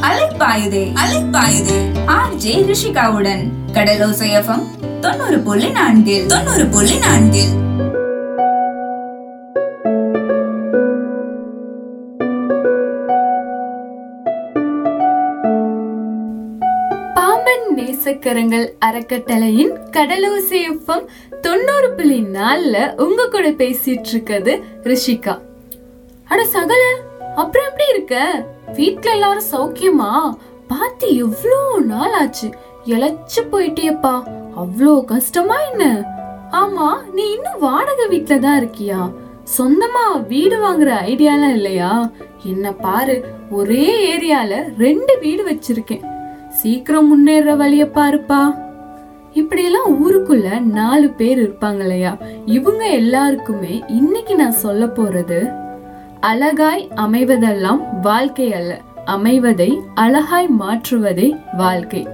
Alaipayuthey Alaipayuthey. R J ரிஷிகாவுடன் கடலோசையஃபம் தொண்ணூறு புள்ளி நான்கில் தொண்ணூறு புள்ளி நான்கில். பாம்பன் நேசக்கரங்கள் அறக்கட்டளையின் கடலோசேஃபம் தொண்ணூறு புள்ளி நாலுல உங்க கூட பேசிட்டு இருக்கிறது ரிஷிகா. அட சகல அப்புறம் எப்படி இருக்க? வீட்ல எல்லாரும் சௌக்கியமா? பார்த்து எவ்வளோ நாள் ஆச்சு. இழைச்சு போயிட்டியப்பா. அவ்வளோ கஷ்டமா என்ன? ஆமா நீ இன்னும் வாடகை வீட்ல தான் இருக்கியா? சொந்தமா வீடு வாங்குற ஐடியாலாம் இல்லையா? என்ன பாரு ஒரே ஏரியால ரெண்டு வீடு வச்சிருக்கேன். சீக்கிரம் முன்னேற வழிய பாருப்பா. இப்படியெல்லாம் ஊருக்குள்ள நாலு பேர் இருப்பாங்க இல்லையா இவங்க எல்லாருக்குமே இன்னைக்கு நான் சொல்ல போறது அழகாய் அமைவதெல்லாம் வாழ்க்கை அல்ல. அமைவதை அழகாய் மாற்றுவதே வாழ்க்கை.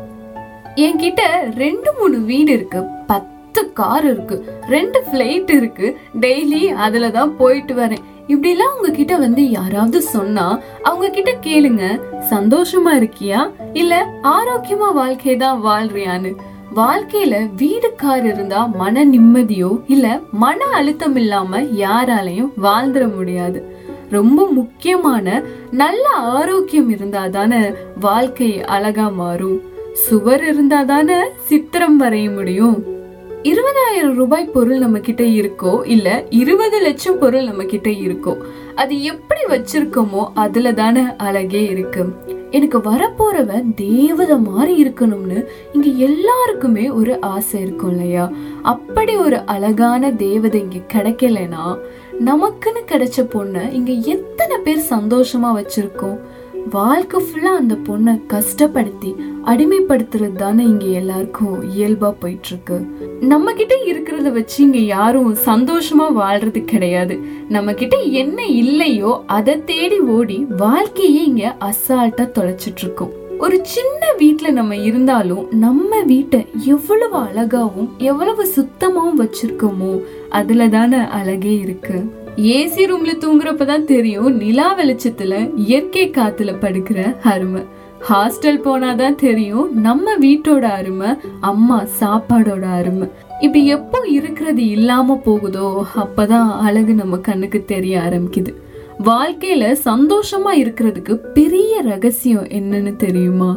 என்கிட்ட ரெண்டு மூணு வீடு இருக்கு. பத்து கார் இருக்கு. ரெண்டு ஃப்ளைட் இருக்கு. டெய்லி அதுல தான் போயிட்டு வரேன். இப்படிலாம் உங்ககிட்ட வந்து யாராவது சொன்னா அவங்க கிட்ட கேளுங்க. சந்தோஷமா இருக்கியா? இல்ல ஆரோக்கியமா வாழ்க்கை தான் வாழ்றியான்னு? வாழ்க்கையில வீடு கார் இருந்தா மன நிம்மதியோ இல்ல மன அழுத்தம் இல்லாம யாராலையும் வாழ்ந்துட முடியாது. ரொம்ப முக்கியமான நல்ல ஆரோக்கியம் இருந்தா தானே வாழ்க்கை அழகா மாறும். சுவர் இருந்தா தானே சித்திரம் வரைய முடியும். இருபதாயிரம் ரூபாய் பொருள் நம்ம கிட்ட இருக்கோ இல்ல இருபது லட்சம் பொருள் நம்ம கிட்ட இருக்கோ அது எப்படி வச்சிருக்கோமோ அதுல தானே அழகே இருக்கு. எனக்கு வரப்போறவன் தேவதை மாதிரி இருக்கணும்னு இங்க எல்லாருக்குமே ஒரு ஆசை இருக்கும் இல்லையா? அப்படி ஒரு அழகான தேவதை இங்க கிடைக்கலன்னா நமக்குன்னு கிடைச்ச பொண்ணை இங்க எத்தனை பேர் சந்தோஷமா வச்சிருக்கோம். வாழ்க்கை ஃபுல்லா அந்த பொண்ணை கஷ்டப்படுத்தி அடிமைப்படுத்துறது தானே இங்க எல்லாருக்கும் இயல்பா போயிட்டு இருக்கு நம்ம கிட்ட இருக்கிறத வச்சு இங்க யாரும் சந்தோஷமா வாழ்றது கிடையாது. நம்ம கிட்ட என்ன இல்லையோ அதை தேடி ஓடி வாழ்க்கையே இங்க அசால்ட்டா தொலைச்சிட்டு இருக்கோம் ஒரு சின்ன வீட்டில் நம்ம இருந்தாலும் நம்ம வீட்டை எவ்வளவு அழகாவும் எவ்வளவு சுத்தமாகவும் வச்சிருக்கோமோ அதில் தானே அழகே இருக்கு. ஏசி ரூம்ல தூங்குறப்பதான் தெரியும் நிலா வெளிச்சத்துல இயற்கை காத்துல படுக்கிற அருமை. ஹாஸ்டல் போனாதான் தெரியும் நம்ம வீட்டோட அருமை அம்மா சாப்பாடோட அருமை. இப்படி எப்போ இருக்கிறது இல்லாம போகுதோ அப்பதான் அழகு நம்ம கண்ணுக்கு தெரிய ஆரம்பிக்குது. வாழ்க்கையில சந்தோஷமா இருக்கிறதுக்கு பெரிய ரகசியம் என்னன்னு தெரியுமா?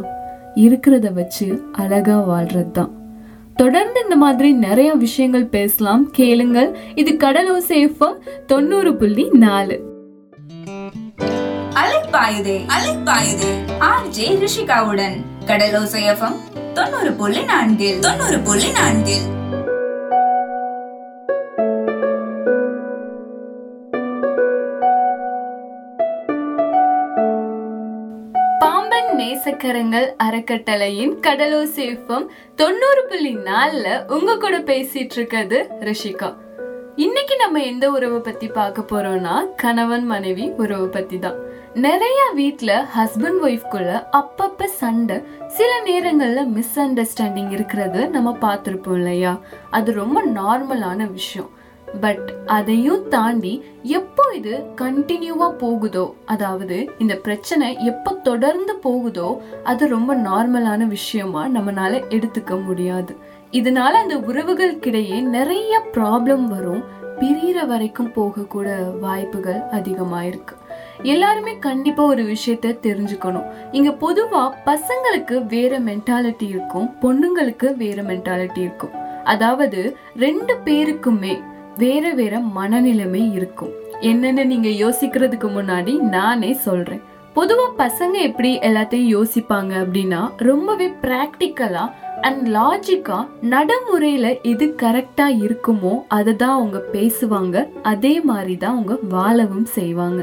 இருக்கிறத வச்சு அழகா வாழ்றது தான் தொடர்ந்து இந்த மாதிரி நிறைய விஷயங்கள் பேசலாம். கேளுங்கள். இது கடலோசேஃபம் தொண்ணூறு புள்ளி நாலு. அலைப்பாயுதே அலைப்பாயுதே. ஆர் ஜே ரிஷிகாவுடன் கடலோசையஃபம் தொண்ணூறு புள்ளி நான்கில் தொண்ணூறு புள்ளி நான்கில். பாம்பன் அறக்கட்டளையின் அறக்கட்டளையின் கடலோசேஃபம் தொண்ணூறு புள்ளி நாலுல உங்க கூட பேசிட்டு இருக்கிறது ரிஷிகா. இன்னைக்கு நம்ம எந்த உறவை பத்தி பார்க்க போறோம்னா கணவன் மனைவி உறவை பத்தி தான் நிறைய வீட்டில் ஹஸ்பண்ட் ஒய்ஃப்குள்ள அப்பப்ப சண்டை சில நேரங்கள்ல மிஸ் அண்டர்ஸ்டாண்டிங் இருக்கிறது நம்ம பார்த்துருப்போம் இல்லையா? அது ரொம்ப நார்மலான விஷயம். பட் அதையும் தாண்டி எப்போ இது கண்டினியூவா போகுதோ அதாவது இந்த பிரச்சனை எப்போ தொடர்ந்து போகுதோ அது ரொம்ப நார்மலான விஷயமா நம்மளால எடுத்துக்க முடியாது. இதனால அந்த உறவுகளுக்கிடையே நிறைய ப்ராப்ளம் வரும். பிரியிற வரைக்கும் போகக்கூட வாய்ப்புகள் அதிகமாக இருக்கு எல்லாருமே கண்டிப்பா ஒரு விஷயத்த தெரிஞ்சுக்கணும். இங்க பொதுவா பசங்களுக்கு வேற மென்டாலிட்டி இருக்கும் பொண்ணுங்களுக்கு வேற மென்டாலிட்டி இருக்கும். அதாவது ரெண்டு பேருக்குமே வேற வேற மனநிலைமை இருக்கும். என்னென்னு நீங்கள் யோசிக்கிறதுக்கு முன்னாடி நானே சொல்கிறேன் பொதுவாக பசங்க எப்படி எல்லாத்தையும் யோசிப்பாங்க அப்படின்னா ரொம்பவே ப்ராக்டிக்கலாக அண்ட் லாஜிக்காக நடைமுறையில் எது கரெக்டாக இருக்குமோ அதை தான் அவங்க பேசுவாங்க. அதே மாதிரி தான் அவங்க வாழவும் செய்வாங்க.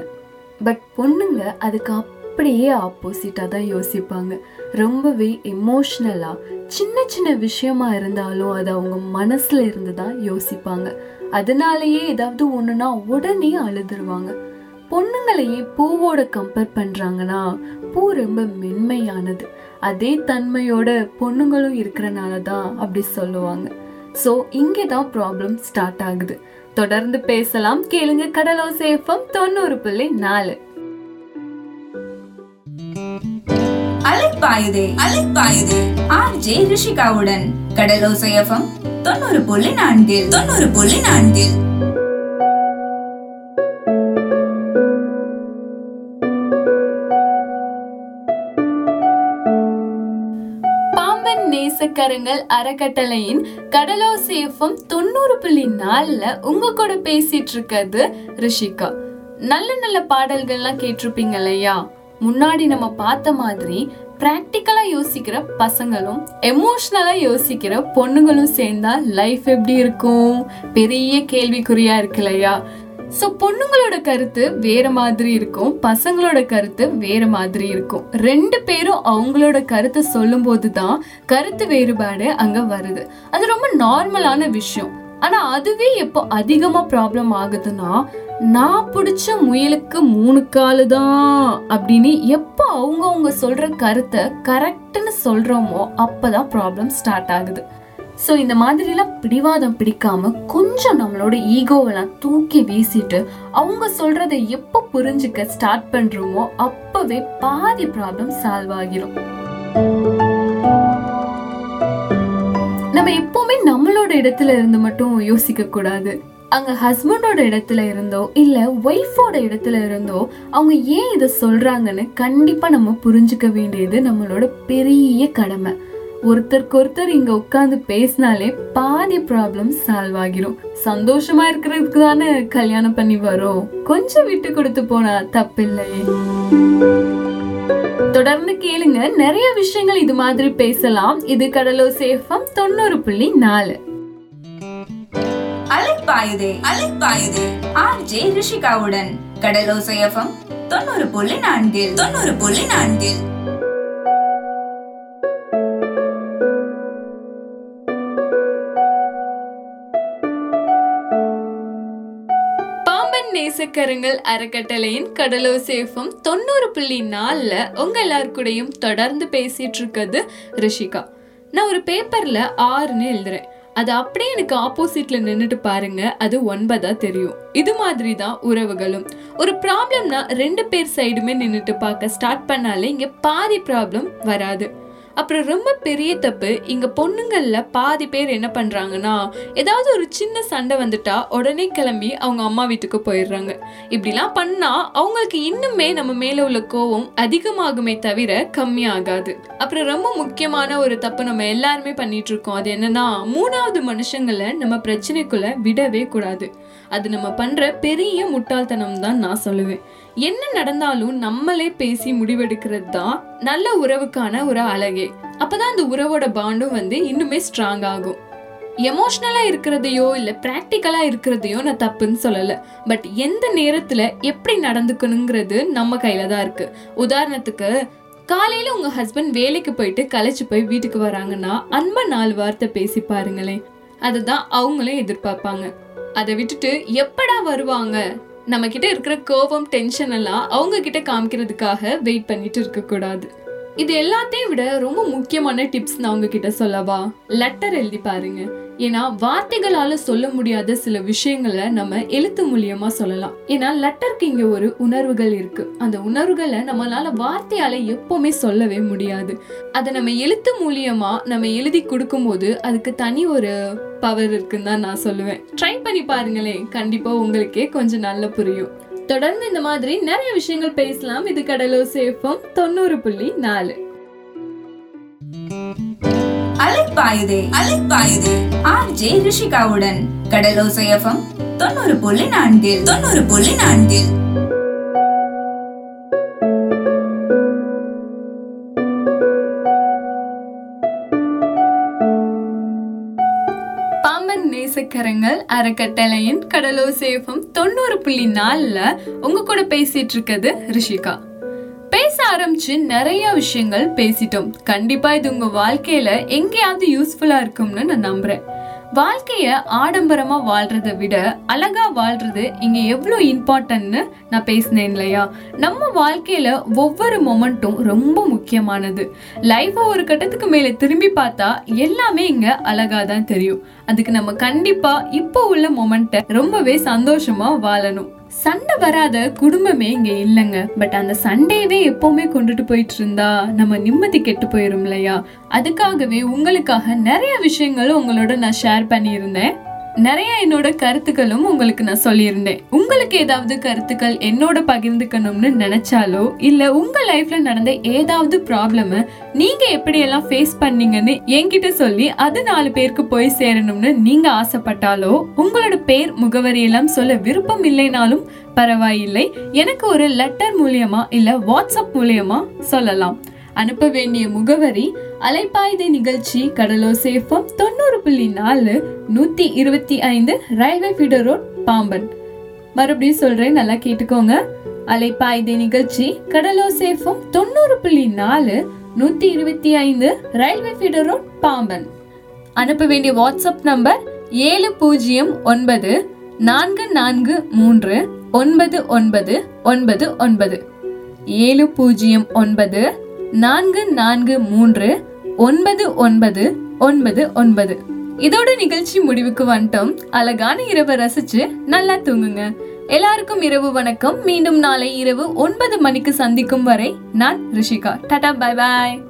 பட் பொண்ணுங்க அதுக்கு அப்படியே ஆப்போசிட்டாக தான் யோசிப்பாங்க. ரொம்பவே எமோஷ்னலாக சின்ன சின்ன விஷயமா இருந்தாலும் அது அவங்க மனசில் இருந்து தான் யோசிப்பாங்க. அதனாலயே ஏதாவது ஒன்றுனா உடனே அழுதுருவாங்க. பொண்ணுங்களையே பூவோட கம்பேர் பண்ணுறாங்கன்னா பூ ரொம்ப மென்மையானது. அதே தன்மையோட பொண்ணுங்களும் இருக்கிறனால தான் அப்படி சொல்லுவாங்க. ஸோ இங்கே தான் ப்ராப்ளம் ஸ்டார்ட் ஆகுது. தொடர்ந்து பேசலாம். கேளுங்க கடலோ சேஃபம் தொண்ணூறு புள்ளி நாலு. அலைப்பாயுதே அலைப்பாயுதே. ஆர் ஜே ரிஷிகாவுடன் கடலோசையம் தொண்ணூறு புள்ளி நான்கில் தொண்ணூறு புள்ளி நான்கில். நேசக்கரங்கள் அறக்கட்டளையின் கடலோசேஃபம் தொண்ணூறு புள்ளி நாலுல உங்க கூட பேசிட்டு இருக்கிறது ரிஷிகா. நல்ல நல்ல பாடல்கள்லாம் கேட்டிருப்பீங்க இல்லையா? முன்னாடி நம்ம பார்த்த மாதிரி ப்ராக்டிக்கலாக யோசிக்கிற பசங்களும் எமோஷ்னலாக யோசிக்கிற பொண்ணுங்களும் சேர்ந்தால் லைஃப் எப்படி இருக்கும்? பெரிய கேள்விக்குறியாக இருக்கு இல்லையா? ஸோ பொண்ணுங்களோட கருத்து வேற மாதிரி இருக்கும் பசங்களோட கருத்து வேற மாதிரி இருக்கும். ரெண்டு பேரும் அவங்களோட கருத்தை சொல்லும்போது தான் கருத்து வேறுபாடு அங்கே வருது. அது ரொம்ப நார்மலான விஷயம். ஆனால் அதுவே எப்போ அதிகமாக ப்ராப்ளம் ஆகுதுன்னா நான் பிடிச்ச முயலுக்கு மூணு காலு தான் அப்படின்னு எப்போ அவங்க அவங்க சொல்ற கருத்தை கரெக்டுன்னு சொல்றோமோ அப்பதான் ப்ராப்ளம் ஸ்டார்ட் ஆகுது. ஸோ இந்த மாதிரிலாம் பிடிவாதம் பிடிக்காம கொஞ்சம் நம்மளோட ஈகோவெல்லாம் தூக்கி வீசிட்டு அவங்க சொல்றதை எப்போ புரிஞ்சுக்க ஸ்டார்ட் பண்றோமோ அப்பவே பாதி ப்ராப்ளம் சால்வ் ஆகிரும். நம்ம எப்பவுமே நம்மளோட இடத்துல இருந்து மட்டும் யோசிக்க கூடாது அங்க ஹஸ்பண்டோட இடத்துல இருந்தோ இல்ல ஒய்ஃபோட இடத்துல இருந்தோ அவங்க ஏன் இதை சொல்றாங்கன்னு கண்டிப்பா நம்ம புரிஞ்சுக்க வேண்டியது நம்மளோட பெரிய கடமை. ஒருத்தருக்கு ஒருத்தர் இங்க உட்காந்து பேசினாலே பாதி ப்ராப்ளம் சால்வ் ஆகிரும். சந்தோஷமா இருக்கிறதுக்கு தானே கல்யாணம் பண்ணி வரோம். கொஞ்சம் விட்டு கொடுத்து போனா தப்பில்லையே. தொடர்ந்து கேளுங்க நிறைய விஷயங்கள் இது மாதிரி பேசலாம். இது கடலோ சேஃபம் தொண்ணூறு புள்ளி நாலு. அலைப்பாயுதே அலைப்பாயுதே. ஆர்ஜே ரிஷிகாவுடன் கடலோசை எஃப்எம் தொண்ணூறு புள்ளி நான்கில் தொண்ணூறு புள்ளி நான்கில். பாம்பன் நேசக்கரங்கள் அறக்கட்டளையின் கடலோ சேஃபம் தொண்ணூறு புள்ளி நாலில் உங்க எல்லாருக்கூடையும் தொடர்ந்து பேசிட்டு இருக்கிறது ரிஷிகா. நான் ஒரு பேப்பர்ல ஆறுன்னு எழுதுறேன். அது அப்படியே எனக்கு ஆப்போசிட்ல நின்றுட்டு பாருங்க அது ஒன்பதா தெரியும். இது மாதிரி தான் உறவுகளும். ஒரு ப்ராப்ளம்னா ரெண்டு பேர் சைடுமே நின்றுட்டு பார்க்க ஸ்டார்ட் பண்ணாலே இங்கே பாதி ப்ராப்ளம் வராது. அப்புறம் ரொம்ப பெரிய தப்பு இங்க பொண்ணுங்கள்ல பாதி பேர் என்ன பண்றாங்கன்னா ஏதாவது ஒரு சின்ன சண்டை வந்துட்டா உடனே கிளம்பி அவங்க அம்மா வீட்டுக்கு போயிடுறாங்க. இப்படிலாம் பண்ணா அவங்களுக்கு இன்னுமே நம்ம மேல உள்ள கோவம் அதிகமாகுமே தவிர கம்மியாகாது. அப்புறம் ரொம்ப முக்கியமான ஒரு தப்பு நம்ம எல்லாருமே பண்ணிட்டு இருக்கோம். அது என்னன்னா மூணாவது மனுஷங்களை நம்ம பிரச்சனைக்குள்ள விடவே கூடாது. அது நம்ம பண்ற பெரிய முட்டாள்தனம் தான் நான் சொல்லுவேன். என்ன நடந்தாலும் நம்மளே பேசி முடிவெடுக்கிறது தான் நல்ல உறவுக்கான ஒரு அழகே. அப்பதான் அந்த உறவோட பாண்டும் வந்து இன்னுமே ஸ்ட்ராங் ஆகும். எமோஷ்னலாக இருக்கிறதையோ இல்லை ப்ராக்டிக்கலாக இருக்கிறதையோ நான் தப்புன்னு சொல்லலை. பட் எந்த நேரத்தில் எப்படி நடந்துக்கணுங்கிறது நம்ம கையில் தான் இருக்குது உதாரணத்துக்கு காலையில் உங்கள் ஹஸ்பண்ட் வேலைக்கு போயிட்டு களைச்சு போய் வீட்டுக்கு வராங்கன்னா அன்பா நாலு வார்த்தை பேசி பாருங்களேன். அதுதான் அவங்களும் எதிர்பார்ப்பாங்க. அதை விட்டுட்டு எப்படா வருவாங்க? நம்ம கிட்ட இருக்கிற கோபம் டென்ஷன் எல்லாம் அவங்க கிட்ட காமிக்கிறதுக்காக வெயிட் பண்ணிட்டு இருக்க கூடாது இது எல்லாத்தையும் விட ரொம்ப முக்கியமான டிப்ஸ் நான் உங்ககிட்ட சொல்லவா? லெட்டர் எழுதி பாருங்க. ஏன்னா வார்த்தைகளால சொல்ல முடியாத சில விஷயங்களை நம்ம எழுத்து மூலியமா சொல்லலாம். ஏன்னா லெட்டருக்கு இங்க ஒரு உணர்வுகள் இருக்கு. அந்த உணர்வுகளை நம்மளால வார்த்தையால எப்பவுமே சொல்லவே முடியாது. அதை நம்ம எழுத்து மூலியமா நம்ம எழுதி கொடுக்கும்போது அதுக்கு தனி ஒரு பவர் இருக்குன்னு தான் நான் சொல்லுவேன். ட்ரை பண்ணி பாருங்களேன். கண்டிப்பா உங்களுக்கே கொஞ்சம் நல்ல புரியும். தொடர்ந்து இந்த மாதிரி நிறைய விஷயங்கள் பேசலாம். இது கடலோ சேஃபம் தொண்ணூறு புள்ளி நாலு. அலைப்பாயுதே அலைப்பாயுதே. ஆர்ஜே ரிஷிகாவுடன். கடலோசை தொண்ணூறு புள்ளி நான்கில் தொண்ணூறு புள்ளி நான்கில். நேசக்கரங்கள் அறக்கட்டளையின் கடலோசேஃபம் தொண்ணூறு புள்ளி நாலில் உங்க கூட பேசிட்டு இருக்கிறது ரிஷிகா. ஆரம்பிச்சு நிறைய விஷயங்கள் பேசிட்டோம். கண்டிப்பா இது உங்க வாழ்க்கையில எங்கேயாவது யூஸ்ஃபுல்லா இருக்கும்னு நான் நம்புறேன். வாழ்க்கைய ஆடம்பரமா வாழ்றதை விட அழகா வாழ்றது இங்க எவ்வளோ இம்பார்ட்டன்ட்னு நான் பேசினேன் இல்லையா? நம்ம வாழ்க்கையில ஒவ்வொரு மொமெண்ட்டும் ரொம்ப முக்கியமானது. லைஃபை ஒரு கட்டத்துக்கு மேல திரும்பி பார்த்தா எல்லாமே இங்க அழகா தான் தெரியும். அதுக்கு நம்ம கண்டிப்பா இப்போ உள்ள மொமெண்ட்டை ரொம்பவே சந்தோஷமா வாழணும். சண்டை வராத குடும்பமே இங்க இல்லைங்க. பட் அந்த சண்டையவே எப்பவுமே கொண்டுட்டு போயிட்டு இருந்தா நம்ம நிம்மதி கெட்டு போயிரும் இல்லையா? அதுக்காகவே உங்களுக்காக நிறைய விஷயங்களும் உங்களோட நான் ஷேர் பண்ணியிருந்தேன். நிறைய என்னோட கருத்துக்களும் உங்களுக்கு நான் சொல்லியிருந்தேன். உங்களுக்கு ஏதாவது கருத்துக்கள் என்னோட பகிர்ந்துக்கணும்னு நினைச்சாலோ இல்ல உங்க லைஃப்ல நடந்த ஏதாவது ப்ராப்ளம் நீங்க எப்படியெல்லாம் ஃபேஸ் பண்ணீங்கன்னு என்கிட்ட சொல்லி அது நாலு பேருக்கு போய் சேரணும்னு நீங்க ஆசைப்பட்டாலோ உங்களோட பேர் முகவரி எல்லாம் சொல்ல விருப்பம் இல்லைனாலும் பரவாயில்லை. எனக்கு ஒரு லெட்டர் மூலியமா இல்ல வாட்ஸ்அப் மூலியமா சொல்லலாம். அனுப்ப வேண்டிய முகவரி அலைப்பாய்தை நிகழ்ச்சி கடலோசேஃபம் தொண்ணூறு புள்ளி நாலு நூற்றி இருபத்தி ஐந்து ரயில்வே ஃபீடர் ரோட் பாம்பன். மறுபடியும் சொல்கிறேன் நல்லா கேட்டுக்கோங்க. அலைப்பாய்தை நிகழ்ச்சி கடலோசேஃபம் தொண்ணூறு புள்ளி நாலு நூற்றி இருபத்தி ஐந்து ரயில்வே ஃபீடர் ரோட் பாம்பன். அனுப்ப வேண்டிய வாட்ஸ்அப் நம்பர் ஏழு பூஜ்ஜியம் ஒன்பது நான்கு நான்கு மூன்று ஒன்பது ஒன்பது ஒன்பது ஒன்பது. ஏழு பூஜ்ஜியம் ஒன்பது நான்கு நான்கு மூன்று ஒன்பது ஒன்பது ஒன்பது ஒன்பது. இதோட நிகழ்ச்சி முடிவுக்கு வந்துட்டோம். அழகான இரவை ரசிச்சு நல்லா தூங்குங்க. எல்லாருக்கும் இரவு வணக்கம். மீண்டும் நாளை இரவு ஒன்பது மணிக்கு சந்திக்கும் வரை நான் ரிஷிகா. Tata bye bye.